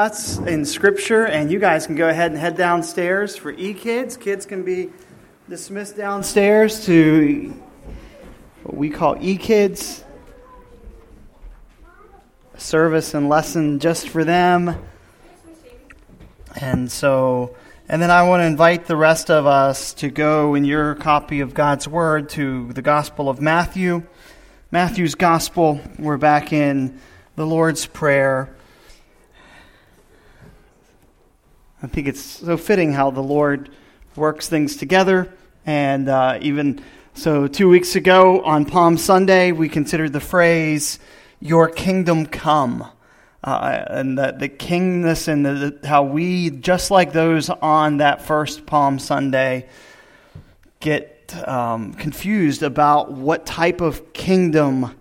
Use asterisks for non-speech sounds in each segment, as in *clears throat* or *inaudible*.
us in Scripture, and you guys can go ahead and head downstairs for e kids. Kids can be dismissed downstairs to what we call e kids service and lesson just for them. And so, and then I want to invite the rest of us to go in your copy of God's Word to the Gospel of Matthew. Matthew's Gospel, we're back in the Lord's Prayer. I think it's so fitting how the Lord works things together. And uh, even so, two weeks ago on Palm Sunday, we considered the phrase, Your kingdom come. Uh, and the, the kingness and the, the, how we, just like those on that first Palm Sunday, get um, confused about what type of kingdom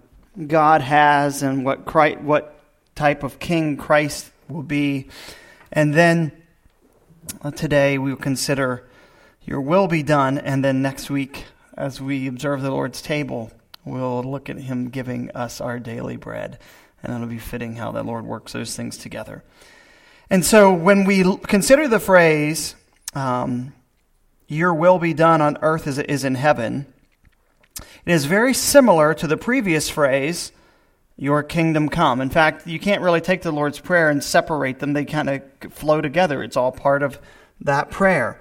God has and what, Christ, what type of king Christ will be. And then today we will consider your will be done, and then next week, as we observe the Lord's table, we'll look at Him giving us our daily bread, and it'll be fitting how the Lord works those things together. And so, when we consider the phrase, um, Your will be done on earth as it is in heaven, it is very similar to the previous phrase, your kingdom come. In fact, you can't really take the Lord's Prayer and separate them, they kind of flow together. It's all part of that prayer.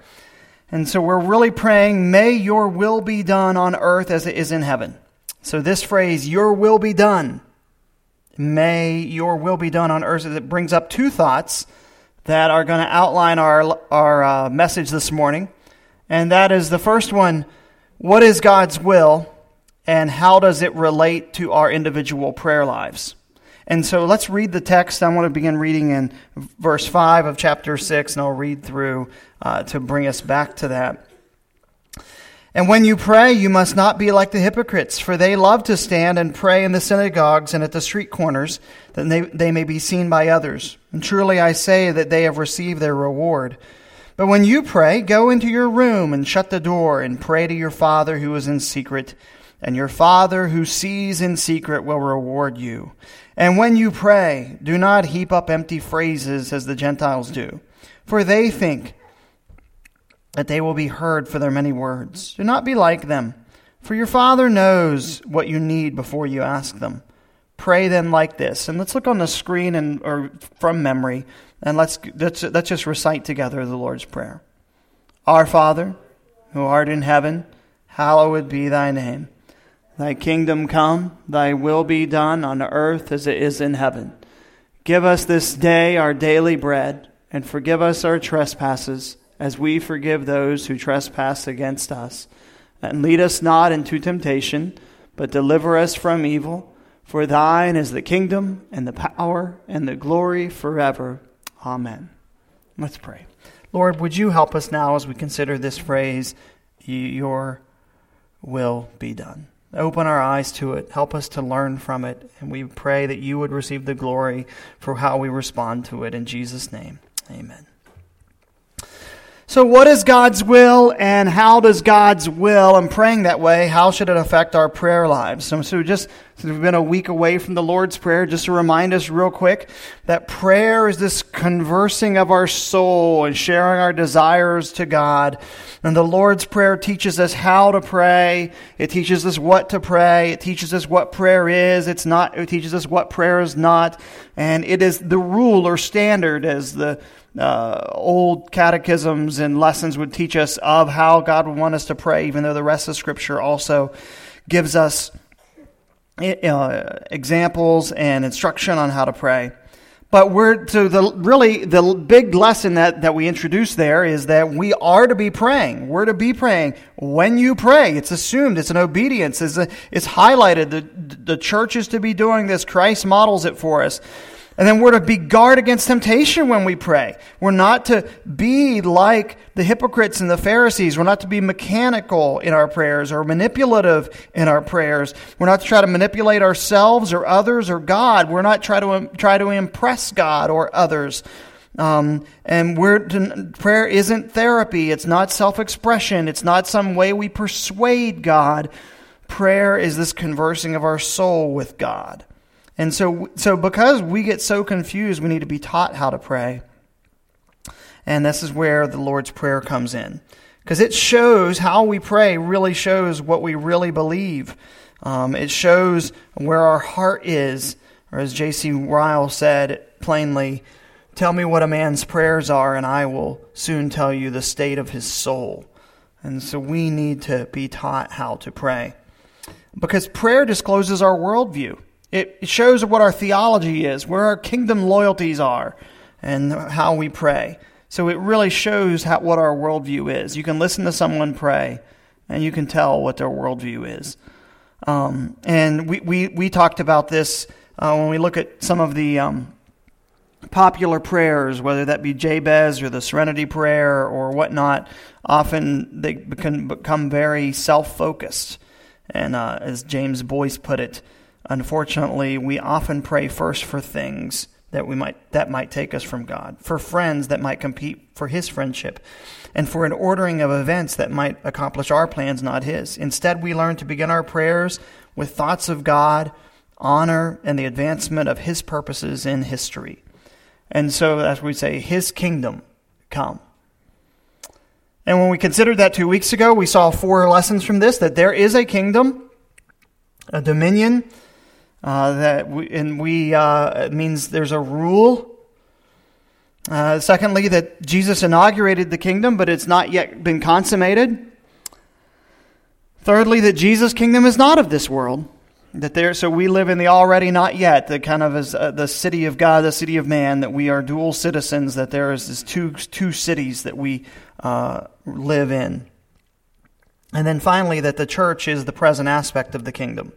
And so we're really praying, may your will be done on earth as it is in heaven. So this phrase, your will be done, may your will be done on earth, it brings up two thoughts that are going to outline our, our uh, message this morning. And that is the first one, what is God's will? And how does it relate to our individual prayer lives? And so let's read the text. I want to begin reading in verse 5 of chapter 6, and I'll read through uh, to bring us back to that. And when you pray, you must not be like the hypocrites, for they love to stand and pray in the synagogues and at the street corners, that they, they may be seen by others. And truly I say that they have received their reward. But when you pray, go into your room and shut the door and pray to your Father who is in secret and your Father who sees in secret will reward you. And when you pray, do not heap up empty phrases as the Gentiles do, for they think that they will be heard for their many words. Do not be like them, for your Father knows what you need before you ask them. Pray then like this. And let's look on the screen and or from memory, and let's let's, let's just recite together the Lord's Prayer. Our Father, who art in heaven, hallowed be thy name. Thy kingdom come, thy will be done on earth as it is in heaven. Give us this day our daily bread, and forgive us our trespasses, as we forgive those who trespass against us. And lead us not into temptation, but deliver us from evil. For thine is the kingdom, and the power, and the glory forever. Amen. Let's pray. Lord, would you help us now as we consider this phrase, Your will be done? Open our eyes to it. Help us to learn from it. And we pray that you would receive the glory for how we respond to it. In Jesus' name, amen. So, what is God's will and how does God's will, and praying that way, how should it affect our prayer lives? So, so just since we've been a week away from the Lord's Prayer, just to remind us real quick that prayer is this conversing of our soul and sharing our desires to God. And the Lord's Prayer teaches us how to pray. It teaches us what to pray. It teaches us what prayer is. It's not, it teaches us what prayer is not. And it is the rule or standard as the uh, old catechisms and lessons would teach us of how God would want us to pray, even though the rest of Scripture also gives us uh, examples and instruction on how to pray. But we're to the really the big lesson that, that we introduce there is that we are to be praying. We're to be praying when you pray. It's assumed. It's an obedience. It's, a, it's highlighted. The, the church is to be doing this. Christ models it for us. And then we're to be guard against temptation when we pray. We're not to be like the hypocrites and the Pharisees. We're not to be mechanical in our prayers or manipulative in our prayers. We're not to try to manipulate ourselves or others or God. We're not try to try to impress God or others. Um, and we're to, prayer isn't therapy. It's not self-expression. It's not some way we persuade God. Prayer is this conversing of our soul with God. And so, so because we get so confused, we need to be taught how to pray. And this is where the Lord's Prayer comes in. Because it shows how we pray, really shows what we really believe. Um, it shows where our heart is. Or as J.C. Ryle said plainly, tell me what a man's prayers are, and I will soon tell you the state of his soul. And so we need to be taught how to pray. Because prayer discloses our worldview. It shows what our theology is, where our kingdom loyalties are, and how we pray. So it really shows how, what our worldview is. You can listen to someone pray, and you can tell what their worldview is. Um, and we, we, we talked about this uh, when we look at some of the um, popular prayers, whether that be Jabez or the Serenity Prayer or whatnot. Often they can become very self focused. And uh, as James Boice put it, Unfortunately, we often pray first for things that we might that might take us from God, for friends that might compete for his friendship, and for an ordering of events that might accomplish our plans, not his. Instead, we learn to begin our prayers with thoughts of God, honor, and the advancement of his purposes in history. And so, as we say, his kingdom come. And when we considered that two weeks ago, we saw four lessons from this that there is a kingdom, a dominion, uh, that we, and we uh, means there's a rule. Uh, secondly, that Jesus inaugurated the kingdom, but it's not yet been consummated. Thirdly, that Jesus' kingdom is not of this world. That there, so we live in the already not yet, the kind of as uh, the city of God, the city of man. That we are dual citizens. That there is this two two cities that we uh, live in. And then finally, that the church is the present aspect of the kingdom.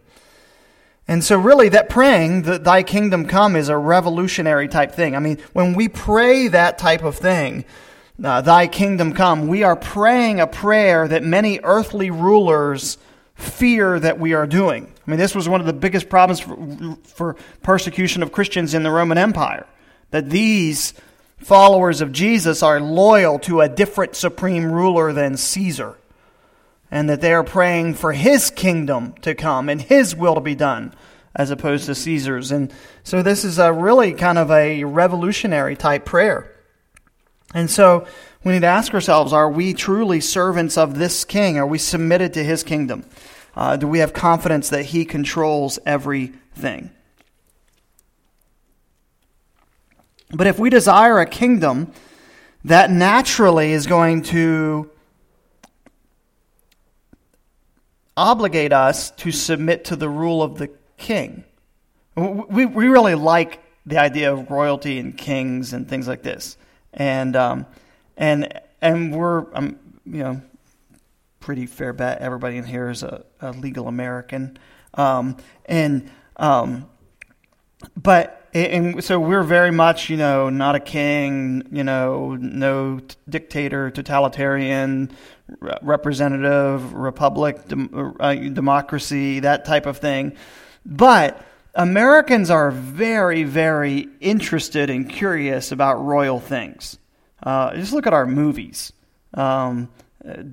And so, really, that praying that thy kingdom come is a revolutionary type thing. I mean, when we pray that type of thing, uh, thy kingdom come, we are praying a prayer that many earthly rulers fear that we are doing. I mean, this was one of the biggest problems for, for persecution of Christians in the Roman Empire, that these followers of Jesus are loyal to a different supreme ruler than Caesar and that they are praying for his kingdom to come and his will to be done as opposed to Caesar's. And so this is a really kind of a revolutionary type prayer. And so we need to ask ourselves are we truly servants of this king? Are we submitted to his kingdom? Uh, do we have confidence that he controls everything? But if we desire a kingdom, that naturally is going to obligate us to submit to the rule of the king. We, we really like the idea of royalty and kings and things like this. And, um, and, and we're, um, you know, pretty fair bet everybody in here is a, a legal American. Um, and, um, but, and so we're very much, you know, not a king, you know, no dictator, totalitarian, representative, republic, dem- uh, democracy, that type of thing. But Americans are very, very interested and curious about royal things. Uh, just look at our movies, um,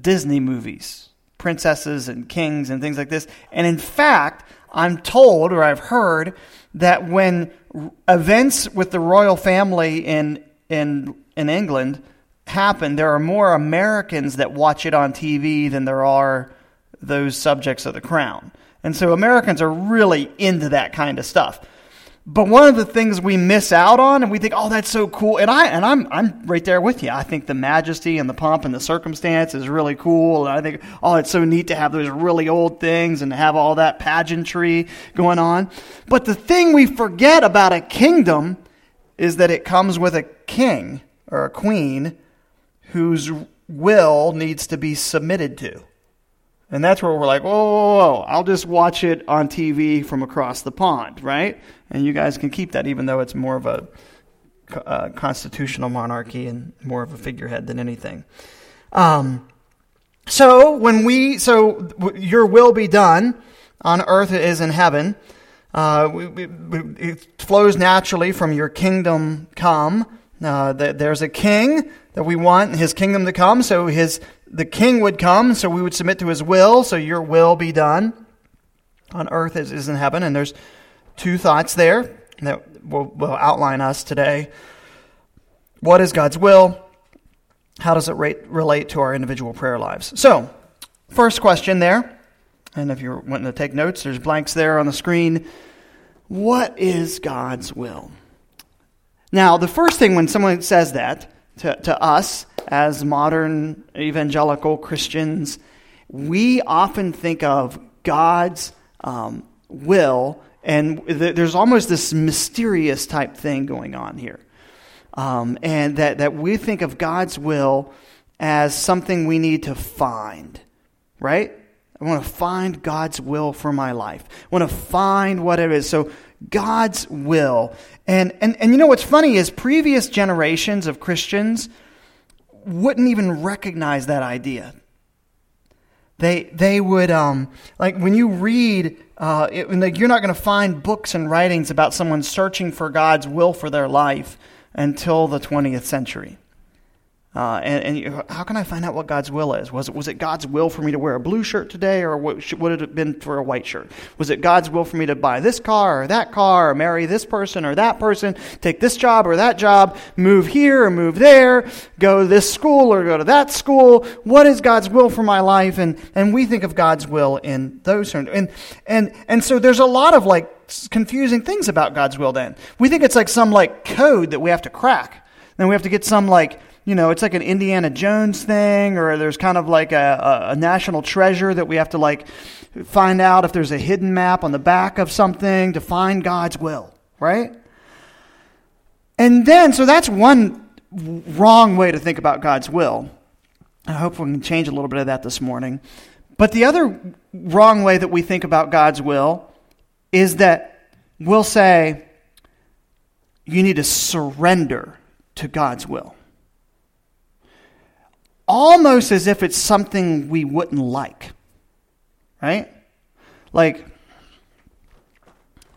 Disney movies, princesses and kings and things like this. And in fact, I'm told or I've heard that when events with the royal family in in in England happen, there are more Americans that watch it on TV than there are those subjects of the crown. And so Americans are really into that kind of stuff. But one of the things we miss out on and we think, oh, that's so cool. And I and I'm I'm right there with you. I think the majesty and the pomp and the circumstance is really cool. And I think, oh, it's so neat to have those really old things and to have all that pageantry going on. But the thing we forget about a kingdom is that it comes with a king or a queen whose will needs to be submitted to. And that's where we're like, whoa, whoa, whoa, I'll just watch it on TV from across the pond, right? And you guys can keep that, even though it's more of a uh, constitutional monarchy and more of a figurehead than anything. Um, so when we, so your will be done on earth as in heaven. Uh, it flows naturally from your kingdom come. Uh, there's a king that we want his kingdom to come, so his the king would come, so we would submit to his will, so your will be done on earth as is in heaven. And there's two thoughts there that will, will outline us today. What is God's will? How does it rate, relate to our individual prayer lives? So, first question there, and if you're wanting to take notes, there's blanks there on the screen. What is God's will? Now, the first thing when someone says that to, to us as modern evangelical Christians, we often think of God's um, will, and th- there's almost this mysterious type thing going on here. Um, and that, that we think of God's will as something we need to find, right? I want to find God's will for my life. I want to find what it is. So, God's will. And, and, and you know what's funny is previous generations of Christians wouldn't even recognize that idea. They, they would, um, like when you read, uh, it, like you're not going to find books and writings about someone searching for God's will for their life until the 20th century. Uh, and, and how can I find out what God's will is? Was it, was it God's will for me to wear a blue shirt today, or what, would it have been for a white shirt? Was it God's will for me to buy this car or that car, or marry this person or that person, take this job or that job, move here or move there, go to this school or go to that school? What is God's will for my life? And, and we think of God's will in those terms. And, and, and so there's a lot of like confusing things about God's will then. We think it's like some like code that we have to crack. Then we have to get some like you know, it's like an Indiana Jones thing, or there's kind of like a, a, national treasure that we have to like find out if there's a hidden map on the back of something to find God's will, right? And then, so that's one wrong way to think about God's will. I hope we can change a little bit of that this morning. But the other wrong way that we think about God's will is that we'll say, you need to surrender to God's will almost as if it's something we wouldn't like. Right? Like,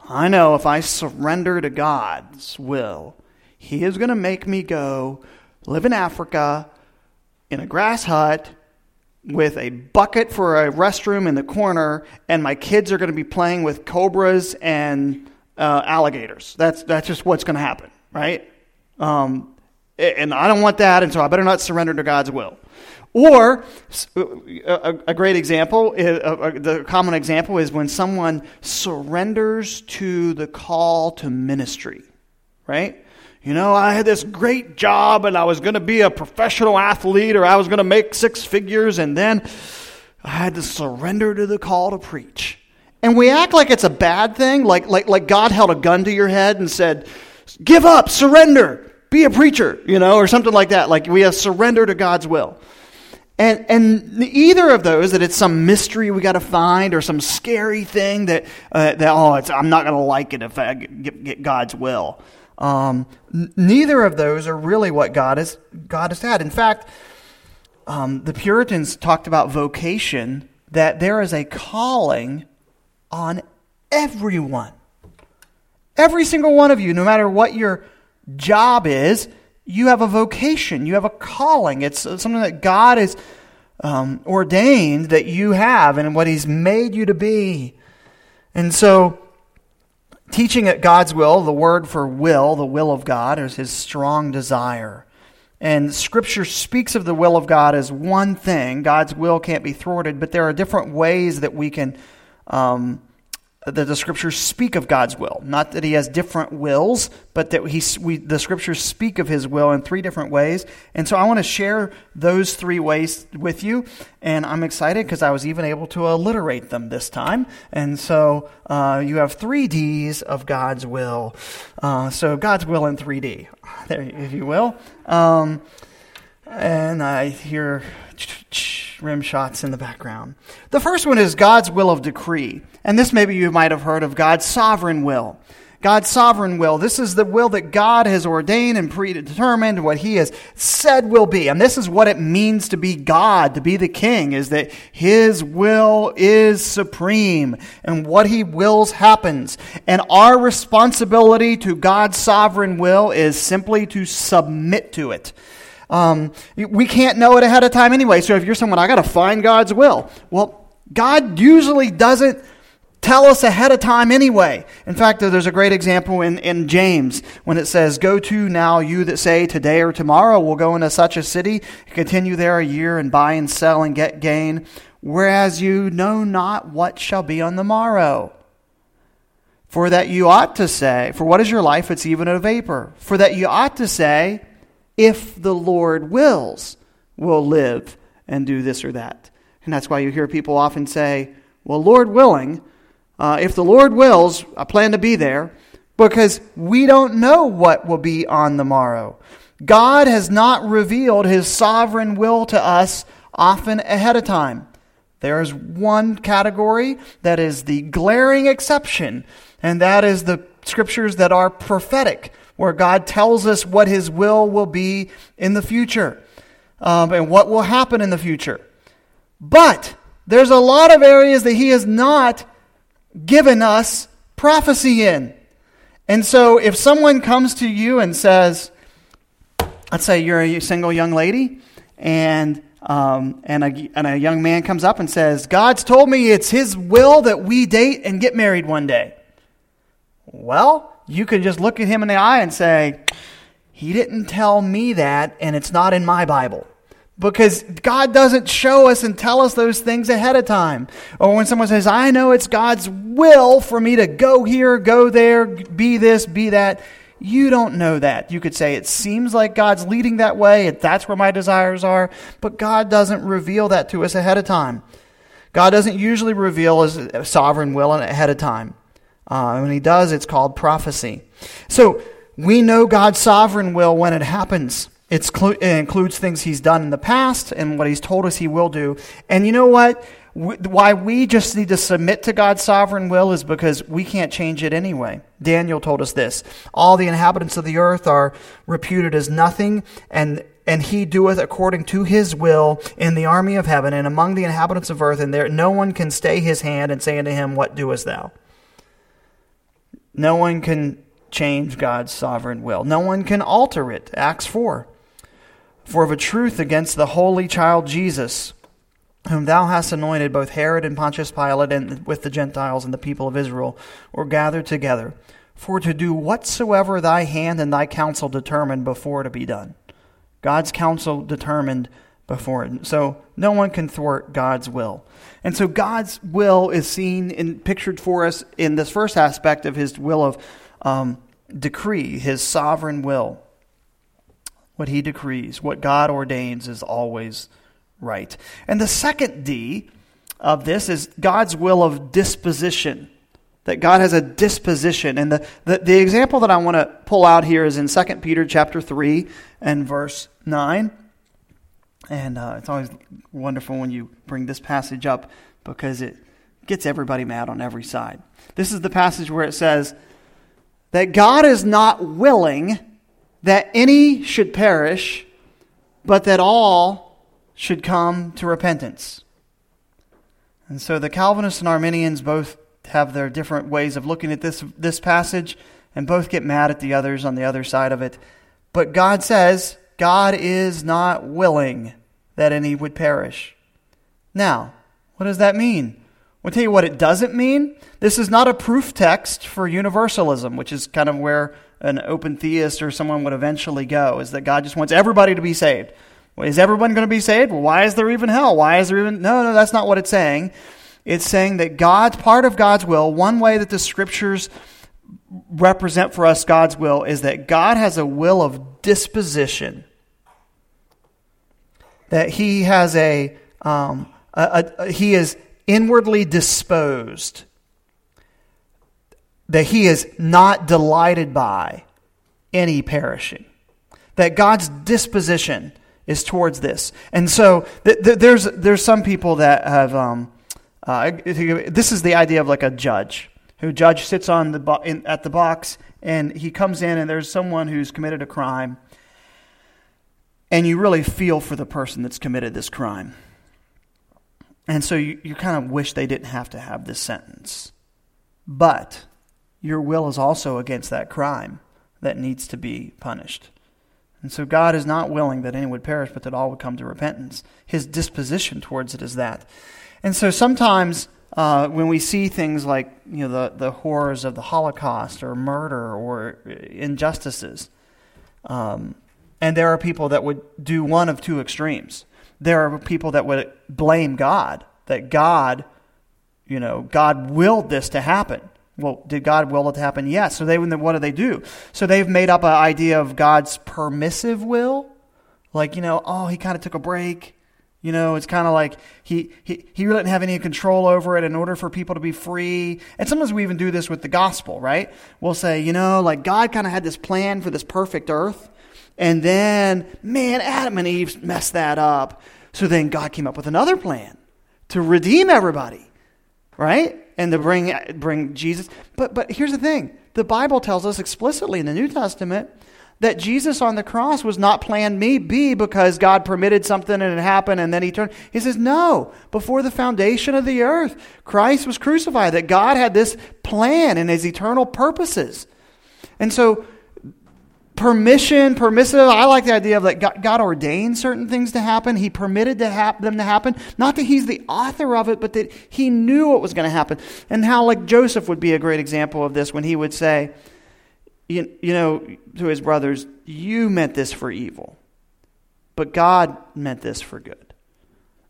I know if I surrender to God's will, He is going to make me go live in Africa in a grass hut with a bucket for a restroom in the corner, and my kids are going to be playing with cobras and uh, alligators. That's, that's just what's going to happen, right? Um, and I don't want that, and so I better not surrender to God's will. Or a, great example, the common example is when someone surrenders to the call to ministry, right? You know, I had this great job and I was going to be a professional athlete or I was going to make six figures and then I had to surrender to the call to preach. And we act like it's a bad thing, like, like, like God held a gun to your head and said, give up, surrender be a preacher, you know, or something like that. Like we have surrender to God's will. And, and either of those, that it's some mystery we got to find or some scary thing that, uh, that oh, I'm not going to like it if I get, get God's will. Um, n- neither of those are really what God has, God has had. In fact, um, the Puritans talked about vocation, that there is a calling on everyone. Every single one of you, no matter what your job is you have a vocation, you have a calling. It's something that God has um, ordained that you have and what He's made you to be. And so, teaching at God's will, the word for will, the will of God, is His strong desire. And Scripture speaks of the will of God as one thing. God's will can't be thwarted, but there are different ways that we can. Um, that the scriptures speak of God's will. Not that he has different wills, but that he, we, the scriptures speak of his will in three different ways. And so I want to share those three ways with you. And I'm excited because I was even able to alliterate them this time. And so uh, you have three D's of God's will. Uh, so God's will in 3D, there, if you will. Um, and I hear rim shots in the background. The first one is God's will of decree. And this maybe you might have heard of God's sovereign will. God's sovereign will. This is the will that God has ordained and predetermined, what He has said will be. And this is what it means to be God, to be the King, is that His will is supreme. And what He wills happens. And our responsibility to God's sovereign will is simply to submit to it. Um, we can't know it ahead of time anyway. So if you're someone, I got to find God's will. Well, God usually doesn't tell us ahead of time anyway. In fact, there's a great example in, in James when it says, Go to now, you that say, Today or tomorrow we'll go into such a city, continue there a year, and buy and sell and get gain, whereas you know not what shall be on the morrow. For that you ought to say, For what is your life? It's even a vapor. For that you ought to say, If the Lord wills, we'll live and do this or that. And that's why you hear people often say, Well, Lord willing, uh, if the Lord wills, I plan to be there, because we don't know what will be on the morrow. God has not revealed his sovereign will to us often ahead of time. There is one category that is the glaring exception, and that is the scriptures that are prophetic, where God tells us what his will will be in the future um, and what will happen in the future. But there's a lot of areas that he has not given us prophecy in. And so if someone comes to you and says, let's say you're a single young lady, and um, and, a, and a young man comes up and says, God's told me it's His will that we date and get married one day. Well, you can just look at him in the eye and say, He didn't tell me that, and it's not in my Bible because God doesn't show us and tell us those things ahead of time. Or when someone says, I know it's God's will for me to go here, go there, be this, be that. You don't know that. You could say, it seems like God's leading that way, that's where my desires are, but God doesn't reveal that to us ahead of time. God doesn't usually reveal his sovereign will ahead of time. Uh, when he does, it's called prophecy. So we know God's sovereign will when it happens. It's, it includes things he's done in the past and what he's told us he will do. And you know what? Why we just need to submit to God's sovereign will is because we can't change it anyway. Daniel told us this. All the inhabitants of the earth are reputed as nothing, and and he doeth according to his will in the army of heaven and among the inhabitants of earth, and there no one can stay his hand and say unto him, What doest thou? No one can change God's sovereign will. No one can alter it. Acts 4. For of a truth against the holy child Jesus, whom thou hast anointed, both Herod and Pontius Pilate, and with the Gentiles and the people of Israel, were gathered together, for to do whatsoever thy hand and thy counsel determined before to be done. God's counsel determined before it. So no one can thwart God's will. And so God's will is seen and pictured for us in this first aspect of his will of um, decree, his sovereign will what he decrees, what God ordains is always right. And the second D of this is God's will of disposition. That God has a disposition. And the, the, the example that I want to pull out here is in 2 Peter chapter 3 and verse 9. And uh, it's always wonderful when you bring this passage up because it gets everybody mad on every side. This is the passage where it says that God is not willing that any should perish, but that all should come to repentance. And so the Calvinists and Arminians both have their different ways of looking at this, this passage and both get mad at the others on the other side of it. But God says, God is not willing that any would perish. Now, what does that mean? I'll tell you what it doesn't mean. This is not a proof text for universalism, which is kind of where an open theist or someone would eventually go, is that God just wants everybody to be saved. Well, is everyone going to be saved? Well, why is there even hell? Why is there even. No, no, that's not what it's saying. It's saying that God's part of God's will, one way that the scriptures represent for us God's will is that God has a will of disposition. That he has a, um, a, a he is inwardly disposed that he is not delighted by any perishing. That God's disposition is towards this. And so th- th- there's, there's some people that have, um, uh, this is the idea of like a judge, who judge sits on the bo- in, at the box and he comes in and there's someone who's committed a crime and you really feel for the person that's committed this crime. And so you, you kind of wish they didn't have to have this sentence. But your will is also against that crime that needs to be punished. And so God is not willing that any would perish, but that all would come to repentance. His disposition towards it is that. And so sometimes uh, when we see things like you know the, the horrors of the Holocaust or murder or injustices, um, and there are people that would do one of two extremes. There are people that would blame God that God, you know, God willed this to happen. Well, did God will it to happen? Yes. So they what do they do? So they've made up an idea of God's permissive will, like you know, oh, he kind of took a break. You know, it's kind of like he, he, he really didn't have any control over it in order for people to be free. And sometimes we even do this with the gospel, right? We'll say, you know, like God kind of had this plan for this perfect earth. And then, man, Adam and Eve messed that up. So then God came up with another plan to redeem everybody, right? And to bring, bring Jesus. But, but here's the thing the Bible tells us explicitly in the New Testament that Jesus on the cross was not plan B because God permitted something and it happened and then he turned. He says, no, before the foundation of the earth, Christ was crucified, that God had this plan and his eternal purposes. And so permission, permissive. I like the idea of that God, God, ordained certain things to happen. He permitted to hap- them to happen. Not that he's the author of it, but that he knew what was going to happen. And how, like Joseph, would be a great example of this when he would say, you, you know, to his brothers, you meant this for evil, but God meant this for good.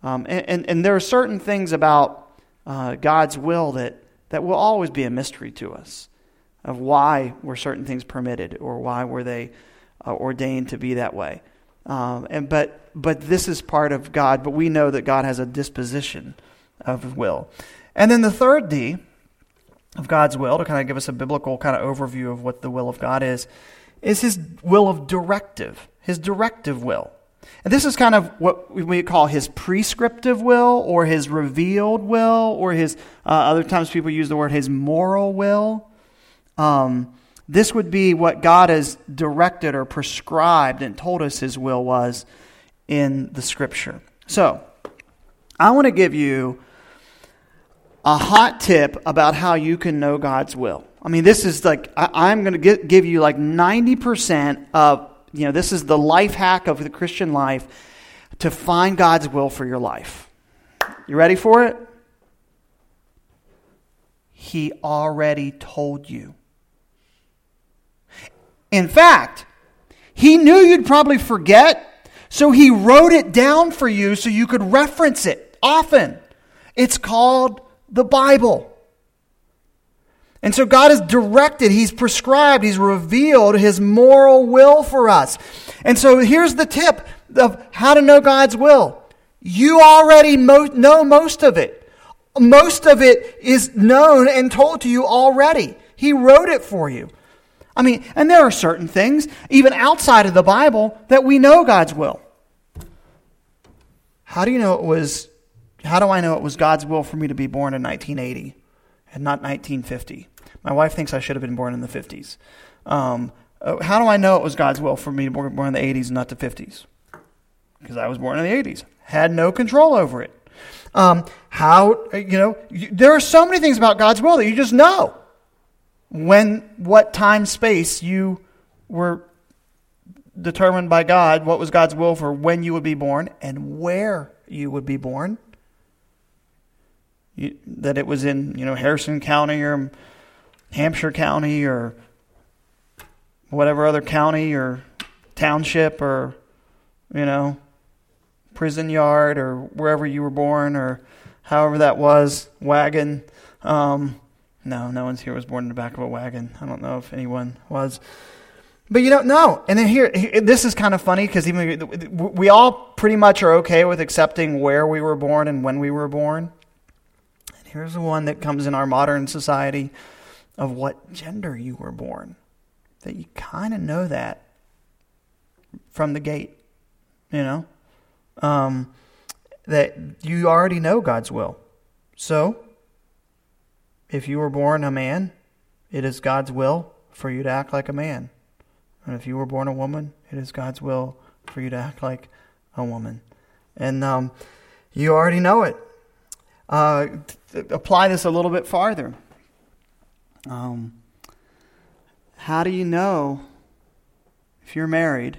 Um, and, and, and, there are certain things about uh, God's will that, that will always be a mystery to us of why were certain things permitted or why were they uh, ordained to be that way. Um, and but but this is part of God. But we know that God has a disposition of will. And then the third D of God's will to kind of give us a biblical kind of overview of what the will of God is is His will of directive, His directive will. And this is kind of what we call his prescriptive will or his revealed will, or his, uh, other times people use the word his moral will. Um, this would be what God has directed or prescribed and told us His will was in the Scripture. So, I want to give you a hot tip about how you can know God's will. I mean, this is like, I, am going to give you like 90% of, you know, this is the life hack of the Christian life to find God's will for your life. You ready for it? He already told you. In fact, he knew you'd probably forget, so he wrote it down for you so you could reference it often. It's called the Bible. And so God has directed, He's prescribed, He's revealed His moral will for us. And so here's the tip of how to know God's will. You already mo- know most of it. Most of it is known and told to you already. He wrote it for you. I mean, and there are certain things, even outside of the Bible, that we know God's will. How do you know it was, how do I know it was God's will for me to be born in 1980 and not 1950? My wife thinks I should have been born in the 50s. Um, uh, how do I know it was God's will for me to be born in the 80s and not the 50s? Because I was born in the 80s. Had no control over it. Um, how, you know, you, there are so many things about God's will that you just know when what time space you were determined by God, what was God's will for when you would be born and where you would be born. That it was in, you know, Harrison County or Hampshire County or whatever other county or township or, you know, prison yard or wherever you were born or however that was, wagon. Um, no, no one's here was born in the back of a wagon. I don't know if anyone was. But you don't know. And then here, this is kind of funny because even we all pretty much are okay with accepting where we were born and when we were born. Here's the one that comes in our modern society of what gender you were born. That you kind of know that from the gate, you know? Um, that you already know God's will. So, if you were born a man, it is God's will for you to act like a man. And if you were born a woman, it is God's will for you to act like a woman. And um, you already know it. Uh, apply this a little bit farther. Um, how do you know if you're married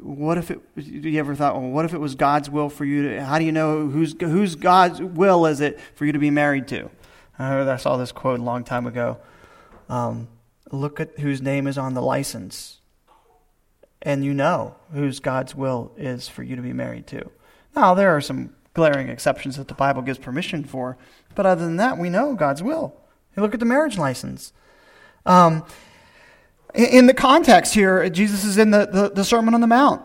what if it? You ever thought, well, what if it was God's will for you to? How do you know whose God's will is it for you to be married to? I saw this quote a long time ago. Um, look at whose name is on the license, and you know whose God's will is for you to be married to. Now there are some glaring exceptions that the Bible gives permission for, but other than that, we know God's will. You look at the marriage license. Um, in the context here, Jesus is in the, the, the Sermon on the Mount.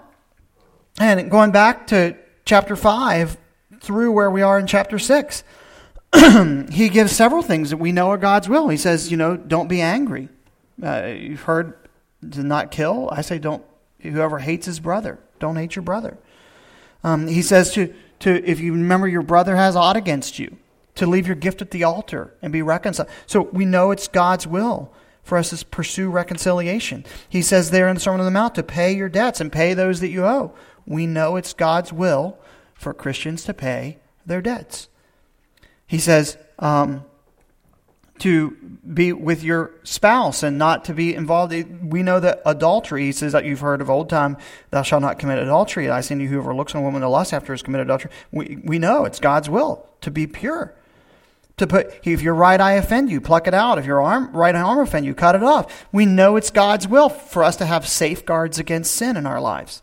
And going back to chapter 5 through where we are in chapter 6, *clears throat* he gives several things that we know are God's will. He says, you know, don't be angry. Uh, you've heard to not kill. I say, don't, whoever hates his brother, don't hate your brother. Um, he says to, to, if you remember your brother has aught against you, to leave your gift at the altar and be reconciled. So we know it's God's will for us to pursue reconciliation. He says there in the Sermon on the Mount to pay your debts and pay those that you owe. We know it's God's will for Christians to pay their debts. He says um, to be with your spouse and not to be involved. We know that adultery, he says that you've heard of old time, thou shalt not commit adultery. I say to you, whoever looks on a woman to lust after has committed adultery. We, we know it's God's will to be pure to put if your right eye offend you pluck it out if your arm right arm offend you cut it off we know it's god's will for us to have safeguards against sin in our lives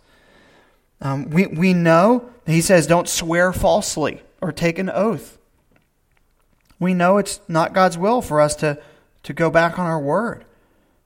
um, we, we know he says don't swear falsely or take an oath we know it's not god's will for us to, to go back on our word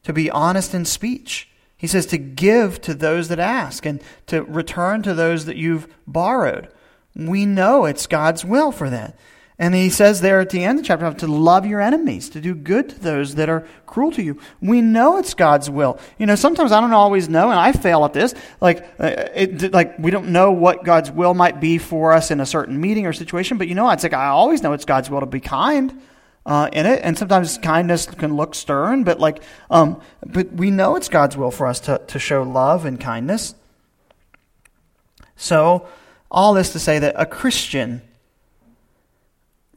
to be honest in speech. He says to give to those that ask and to return to those that you've borrowed. We know it's god's will for that and he says there at the end of chapter to love your enemies, to do good to those that are cruel to you. We know it's God's will. You know, sometimes I don't always know, and I fail at this. Like, uh, it, like we don't know what God's will might be for us in a certain meeting or situation. But you know, it's like I always know it's God's will to be kind. Uh, in it, and sometimes kindness can look stern, but like, um, but we know it's God's will for us to, to show love and kindness. So, all this to say that a Christian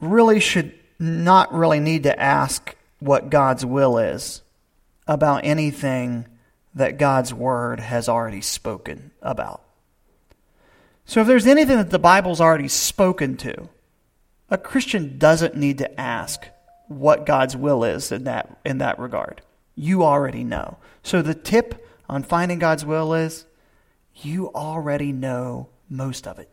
really should not really need to ask what God's will is about anything that God's word has already spoken about. So if there's anything that the Bible's already spoken to, a Christian doesn't need to ask what God's will is in that in that regard. You already know. So the tip on finding God's will is you already know most of it.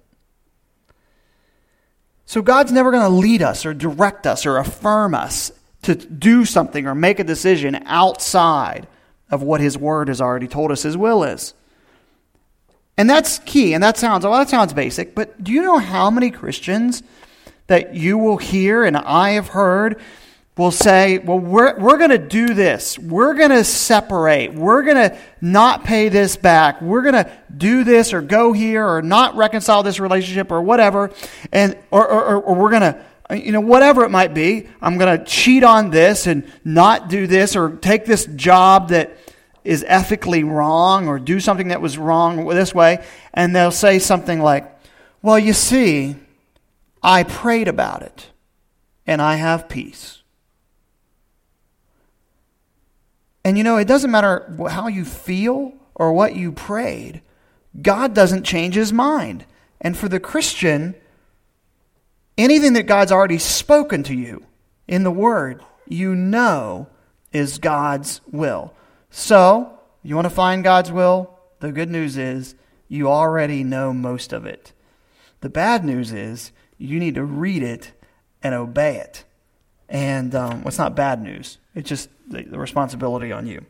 So God's never going to lead us or direct us or affirm us to do something or make a decision outside of what His Word has already told us His will is. And that's key, and that sounds, well, that sounds basic, but do you know how many Christians that you will hear and I have heard will say, well, we're, we're going to do this. We're going to separate. We're going to not pay this back. We're going to do this or go here or not reconcile this relationship or whatever. And, or, or, or we're going to, you know, whatever it might be. I'm going to cheat on this and not do this or take this job that is ethically wrong or do something that was wrong this way. And they'll say something like, well, you see, I prayed about it and I have peace. And you know, it doesn't matter how you feel or what you prayed, God doesn't change his mind. And for the Christian, anything that God's already spoken to you in the Word, you know is God's will. So, you want to find God's will? The good news is you already know most of it. The bad news is you need to read it and obey it. And um, well, it's not bad news. It's just the, the responsibility on you.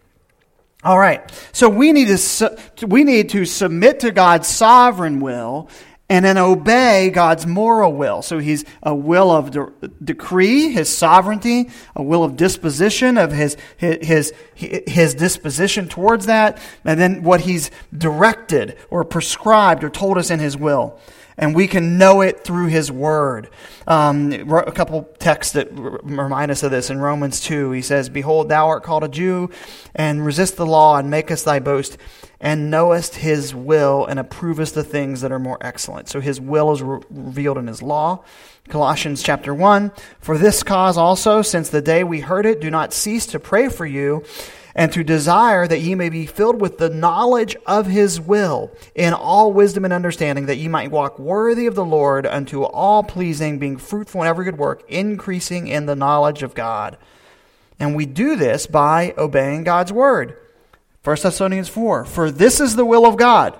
All right. So we need to we need to submit to God's sovereign will and then obey God's moral will. So he's a will of de- decree, his sovereignty, a will of disposition of his, his, his, his disposition towards that, and then what he's directed or prescribed or told us in his will and we can know it through His Word. Um, a couple texts that remind us of this. In Romans 2, he says, Behold, thou art called a Jew, and resist the law, and makest thy boast, and knowest His will, and approvest the things that are more excellent. So His will is re- revealed in His law. Colossians chapter 1, For this cause also, since the day we heard it, do not cease to pray for you and to desire that ye may be filled with the knowledge of his will in all wisdom and understanding, that ye might walk worthy of the Lord unto all pleasing, being fruitful in every good work, increasing in the knowledge of God. And we do this by obeying God's word. 1 Thessalonians 4 For this is the will of God,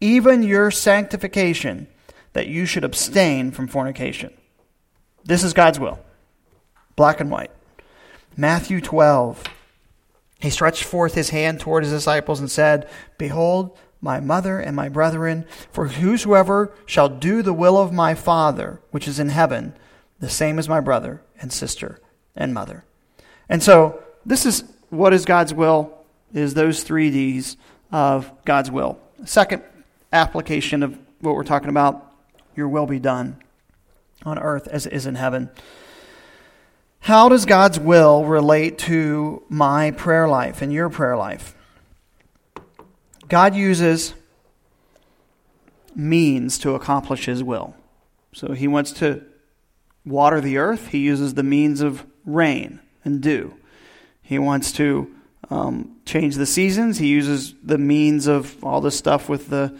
even your sanctification, that you should abstain from fornication. This is God's will, black and white. Matthew 12 He stretched forth his hand toward his disciples and said, Behold, my mother and my brethren, for whosoever shall do the will of my Father, which is in heaven, the same is my brother and sister and mother. And so, this is what is God's will is those three D's of God's will. Second application of what we're talking about your will be done on earth as it is in heaven. How does God's will relate to my prayer life and your prayer life? God uses means to accomplish his will. So he wants to water the earth, he uses the means of rain and dew. He wants to um, change the seasons. He uses the means of all the stuff with the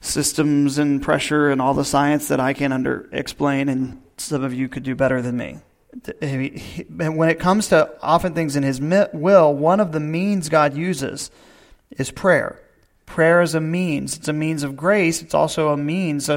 systems and pressure and all the science that I can under explain, and some of you could do better than me. When it comes to often things in His will, one of the means God uses is prayer. Prayer is a means. It's a means of grace. It's also a means.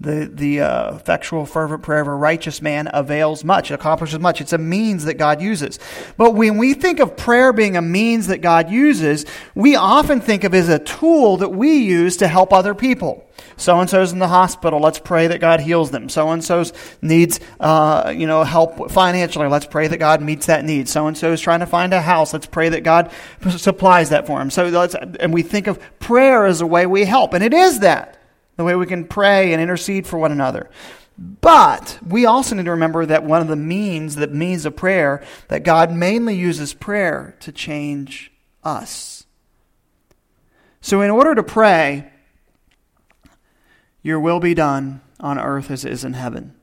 The the uh, effectual, fervent prayer of a righteous man avails much, accomplishes much. It's a means that God uses. But when we think of prayer being a means that God uses, we often think of it as a tool that we use to help other people. So and so's in the hospital. Let's pray that God heals them. So and so's needs, uh, you know, help financially. Let's pray that God meets that need. so and so is trying to find a house. Let's pray that God supplies that for him. So let's, and we think of prayer as a way we help, and it is that the way we can pray and intercede for one another. But we also need to remember that one of the means, that means of prayer, that God mainly uses prayer to change us. So, in order to pray, Your will be done on earth as it is in heaven.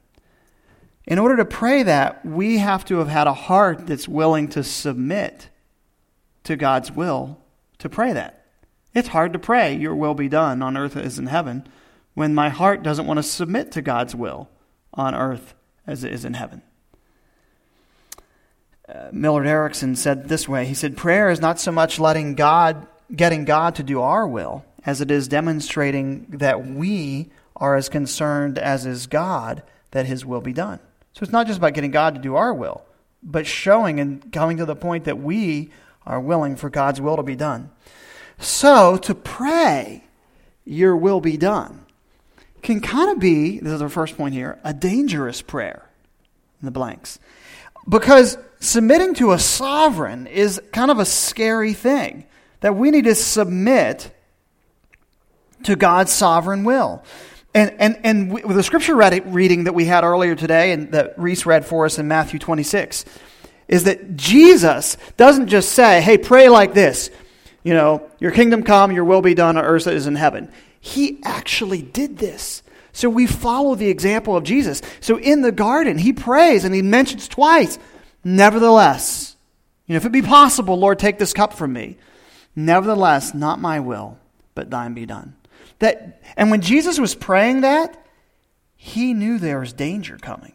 In order to pray that, we have to have had a heart that's willing to submit to God's will to pray that. It's hard to pray, Your will be done on earth as in heaven when my heart doesn't want to submit to God's will on earth as it is in heaven. Uh, Millard Erickson said this way He said, Prayer is not so much letting God, getting God to do our will, as it is demonstrating that we are as concerned as is God that His will be done. So it's not just about getting God to do our will, but showing and coming to the point that we are willing for God's will to be done. So to pray, your will be done can kind of be, this is our first point here, a dangerous prayer in the blanks. Because submitting to a sovereign is kind of a scary thing. That we need to submit to God's sovereign will. And, and, and with the scripture reading that we had earlier today and that Reese read for us in Matthew 26 is that Jesus doesn't just say, hey, pray like this. You know, your kingdom come, your will be done on earth as in heaven. He actually did this. So we follow the example of Jesus. So in the garden, he prays and he mentions twice, Nevertheless, you know, if it be possible, Lord, take this cup from me. Nevertheless, not my will, but thine be done. That, and when Jesus was praying that, he knew there was danger coming.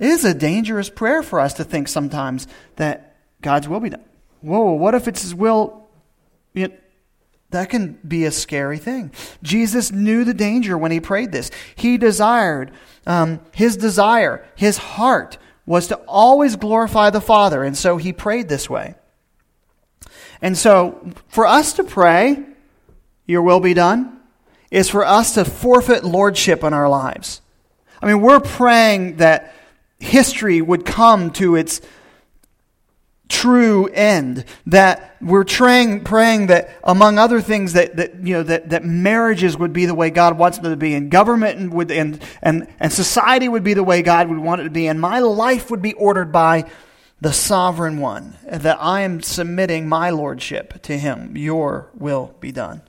It is a dangerous prayer for us to think sometimes that God's will be done. Whoa, what if it's his will? You know, that can be a scary thing. Jesus knew the danger when he prayed this. He desired, um, his desire, his heart was to always glorify the Father, and so he prayed this way. And so, for us to pray, Your will be done, is for us to forfeit lordship in our lives. I mean, we're praying that history would come to its true end. That we're praying, praying that, among other things, that, that, you know, that, that marriages would be the way God wants them to be, and government would, and, and, and society would be the way God would want it to be, and my life would be ordered by the sovereign one, that I am submitting my lordship to him. Your will be done.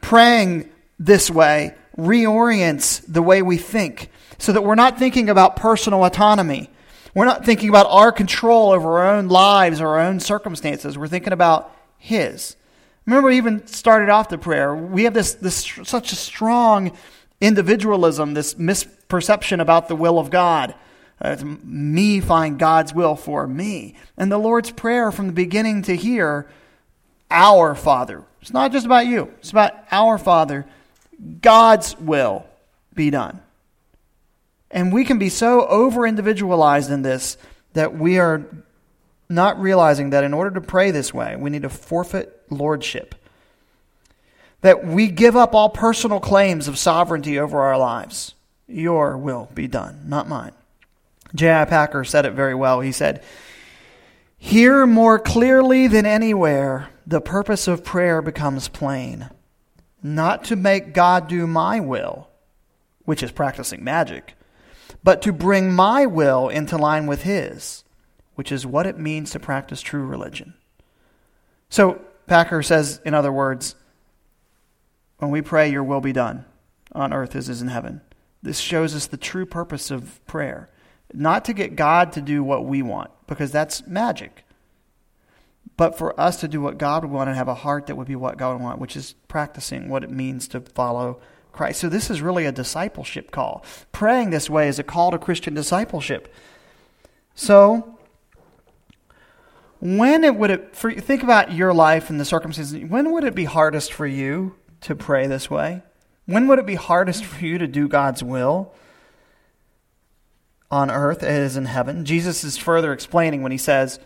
Praying this way reorients the way we think so that we're not thinking about personal autonomy We're not thinking about our control over our own lives or our own circumstances. We're thinking about His. Remember, we even started off the prayer. We have this, this such a strong individualism, this misperception about the will of God. Uh, me find God's will for me. And the Lord's Prayer from the beginning to here, our Father. It's not just about you, it's about our Father. God's will be done. And we can be so over individualized in this that we are not realizing that in order to pray this way, we need to forfeit lordship. That we give up all personal claims of sovereignty over our lives. Your will be done, not mine. J.I. Packer said it very well. He said, Here more clearly than anywhere, the purpose of prayer becomes plain. Not to make God do my will, which is practicing magic, but to bring my will into line with His, which is what it means to practice true religion. So, Packer says, in other words, when we pray, Your will be done on earth as is in heaven. This shows us the true purpose of prayer. Not to get God to do what we want, because that's magic, but for us to do what God would want and have a heart that would be what God would want, which is practicing what it means to follow Christ. So this is really a discipleship call. Praying this way is a call to Christian discipleship. So, when it would it for, you? think about your life and the circumstances, when would it be hardest for you to pray this way? When would it be hardest for you to do God's will? on earth as in heaven. Jesus is further explaining when he says,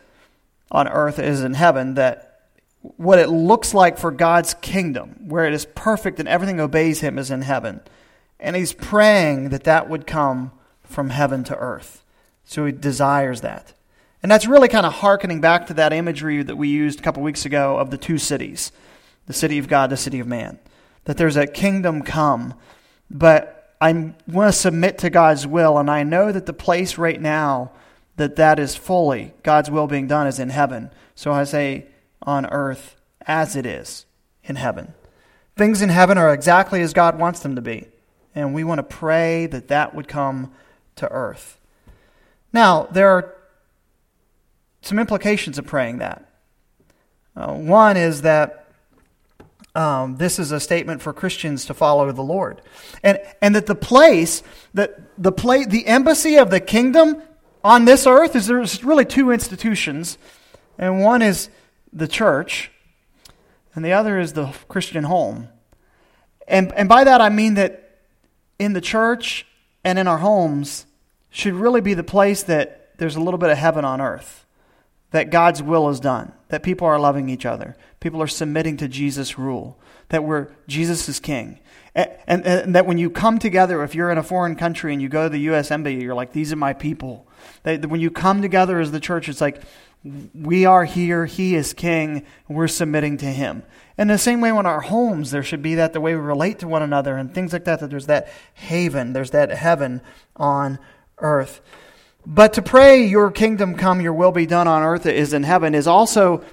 on earth as in heaven, that what it looks like for God's kingdom, where it is perfect and everything obeys him, is in heaven. And he's praying that that would come from heaven to earth. So he desires that. And that's really kind of harkening back to that imagery that we used a couple weeks ago of the two cities the city of God, the city of man. That there's a kingdom come, but I want to submit to God's will, and I know that the place right now that that is fully God's will being done is in heaven. So I say on earth as it is in heaven. Things in heaven are exactly as God wants them to be, and we want to pray that that would come to earth. Now, there are some implications of praying that. Uh, one is that um, this is a statement for Christians to follow the Lord, and and that the place that the place the embassy of the kingdom on this earth is there's really two institutions, and one is the church, and the other is the Christian home, and and by that I mean that in the church and in our homes should really be the place that there's a little bit of heaven on earth that God's will is done, that people are loving each other, people are submitting to Jesus' rule, that we're Jesus is king. And, and, and, that when you come together, if you're in a foreign country and you go to the U.S. Embassy, you're like, these are my people. That when you come together as the church, it's like, we are here, he is king, we're submitting to him. In the same way, in our homes, there should be that the way we relate to one another and things like that, that there's that haven, there's that heaven on earth. But to pray, Your kingdom come, Your will be done on earth as in heaven, is also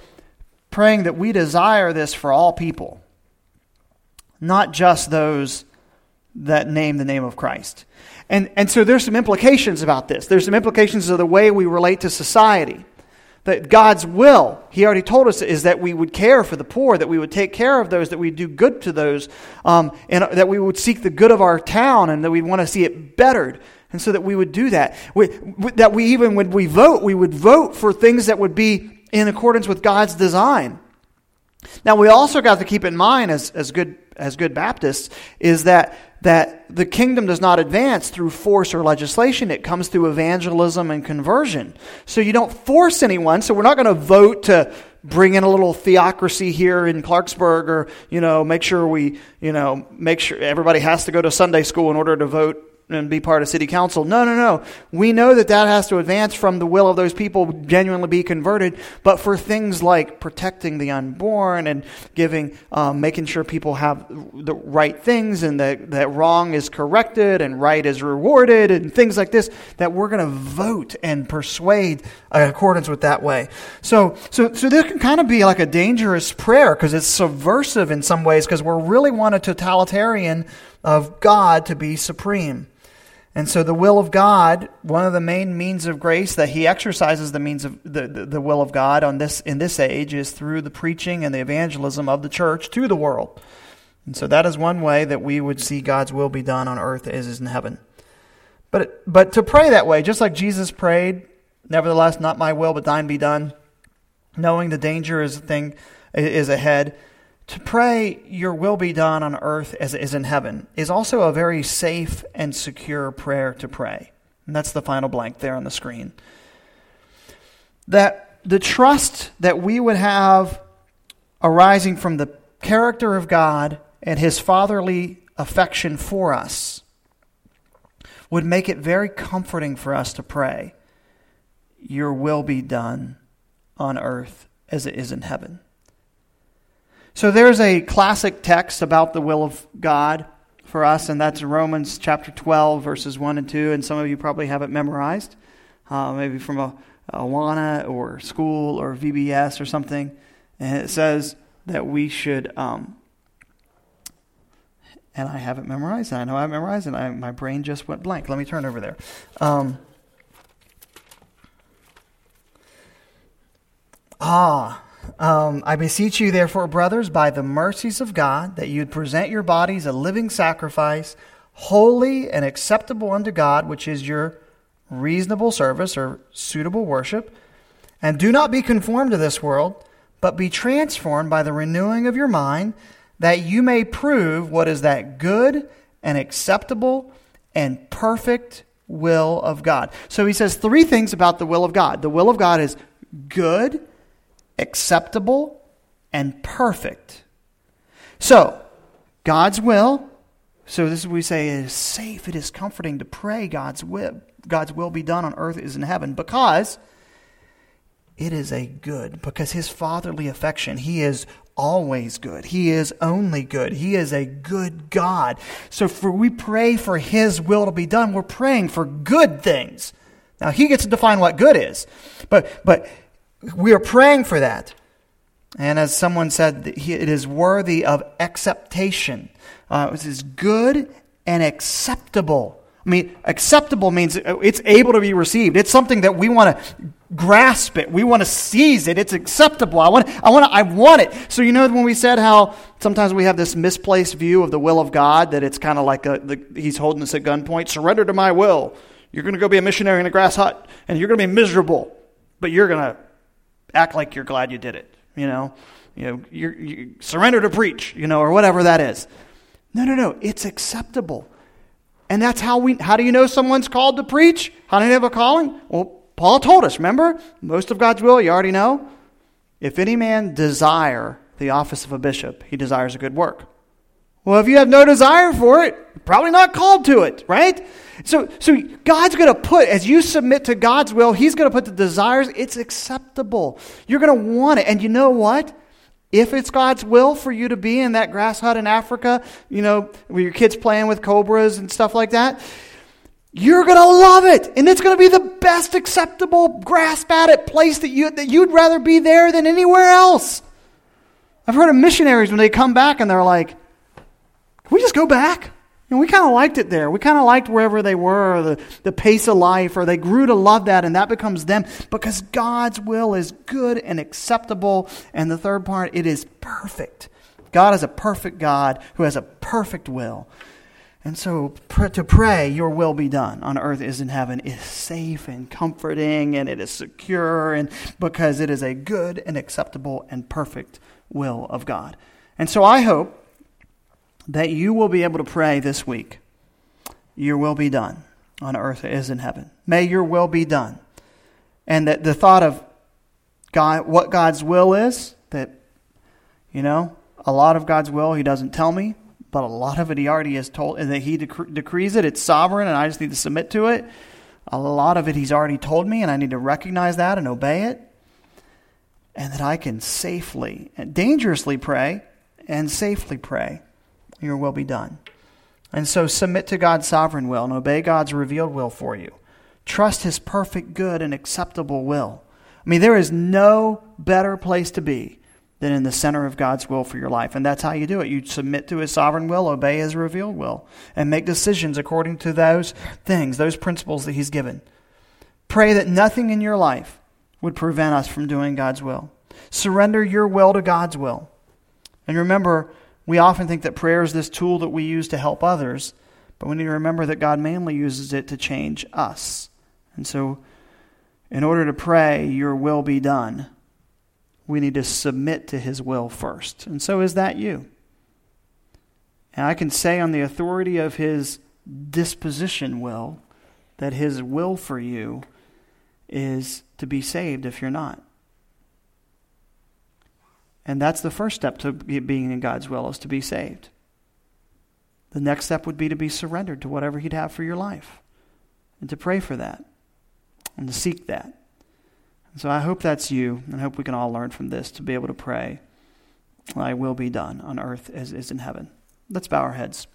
praying that we desire this for all people, not just those that name the name of Christ. And, and so there's some implications about this. There's some implications of the way we relate to society. That God's will, He already told us, is that we would care for the poor, that we would take care of those, that we do good to those, um, and that we would seek the good of our town, and that we'd want to see it bettered. And so that we would do that. We, that we even, when we vote, we would vote for things that would be in accordance with God's design. Now, we also got to keep in mind, as, as, good, as good Baptists, is that, that the kingdom does not advance through force or legislation. It comes through evangelism and conversion. So you don't force anyone. So we're not going to vote to bring in a little theocracy here in Clarksburg or, you know, make sure we, you know, make sure everybody has to go to Sunday school in order to vote and be part of city council. No, no, no. We know that that has to advance from the will of those people genuinely be converted. But for things like protecting the unborn and giving, um, making sure people have the right things and that, that wrong is corrected and right is rewarded and things like this, that we're going to vote and persuade in accordance with that way. So, so, so this can kind of be like a dangerous prayer because it's subversive in some ways because we're really want a totalitarian of God to be supreme. And so the will of God, one of the main means of grace that he exercises the means of the, the, the, will of God on this in this age is through the preaching and the evangelism of the church to the world. And so that is one way that we would see God's will be done on earth as is in heaven. But but to pray that way, just like Jesus prayed, nevertheless not my will but thine be done, knowing the danger is a thing is ahead to pray, Your will be done on earth as it is in heaven, is also a very safe and secure prayer to pray. And that's the final blank there on the screen. That the trust that we would have arising from the character of God and His fatherly affection for us would make it very comforting for us to pray, Your will be done on earth as it is in heaven. So there's a classic text about the will of God for us, and that's Romans chapter 12, verses 1 and 2. And some of you probably have it memorized, uh, maybe from a, Awana or school or VBS or something. And it says that we should, um, and I have it memorized, I know I memorized, and I, my brain just went blank. Let me turn over there. Um, ah, um, I beseech you, therefore, brothers, by the mercies of God, that you'd present your bodies a living sacrifice, holy and acceptable unto God, which is your reasonable service or suitable worship. And do not be conformed to this world, but be transformed by the renewing of your mind, that you may prove what is that good and acceptable and perfect will of God. So he says three things about the will of God. The will of God is good acceptable, and perfect. So, God's will. So this is we say it is safe, it is comforting to pray God's will. God's will be done on earth as in heaven because it is a good, because his fatherly affection, he is always good. He is only good. He is a good God. So for we pray for his will to be done, we're praying for good things. Now he gets to define what good is. But but we are praying for that. And as someone said, it is worthy of acceptation. Uh, it is good and acceptable. I mean, acceptable means it's able to be received. It's something that we want to grasp it. We want to seize it. It's acceptable. I want, I want, I want it. So you know when we said how sometimes we have this misplaced view of the will of God that it's kind of like a, the, He's holding us at gunpoint. Surrender to my will. You're going to go be a missionary in a grass hut, and you're going to be miserable, but you're going to act like you're glad you did it. You know, you know, you you surrender to preach, you know, or whatever that is. No, no, no. It's acceptable. And that's how we, how do you know someone's called to preach? How do you have a calling? Well, Paul told us, remember? Most of God's will, you already know. If any man desire the office of a bishop, he desires a good work. Well, if you have no desire for it, probably not called to it, right? So, so God's going to put, as you submit to God's will, He's going to put the desires, it's acceptable. You're going to want it. And you know what? If it's God's will for you to be in that grass hut in Africa, you know, where your kids playing with cobras and stuff like that, you're going to love it. And it's going to be the best acceptable, grasp at it place that, you, that you'd rather be there than anywhere else. I've heard of missionaries when they come back and they're like, can we just go back? And we kind of liked it there. We kind of liked wherever they were, the, the pace of life, or they grew to love that, and that becomes them because God's will is good and acceptable. And the third part, it is perfect. God is a perfect God who has a perfect will. And so to pray, your will be done on earth as in heaven, is safe and comforting, and it is secure, and because it is a good and acceptable and perfect will of God. And so I hope that you will be able to pray this week. Your will be done on earth as in heaven. May your will be done. And that the thought of God, what God's will is, that, you know, a lot of God's will He doesn't tell me, but a lot of it He already has told, and that He dec- decrees it. It's sovereign, and I just need to submit to it. A lot of it He's already told me, and I need to recognize that and obey it. And that I can safely, and dangerously pray, and safely pray your will be done. And so submit to God's sovereign will and obey God's revealed will for you. Trust His perfect, good, and acceptable will. I mean, there is no better place to be than in the center of God's will for your life. And that's how you do it. You submit to His sovereign will, obey His revealed will, and make decisions according to those things, those principles that He's given. Pray that nothing in your life would prevent us from doing God's will. Surrender your will to God's will. And remember, we often think that prayer is this tool that we use to help others, but we need to remember that God mainly uses it to change us. And so, in order to pray, Your will be done, we need to submit to His will first. And so, is that you? And I can say, on the authority of His disposition will, that His will for you is to be saved if you're not. And that's the first step to being in God's will is to be saved. The next step would be to be surrendered to whatever He'd have for your life and to pray for that and to seek that. And so I hope that's you, and I hope we can all learn from this to be able to pray, Thy will be done on earth as is in heaven. Let's bow our heads.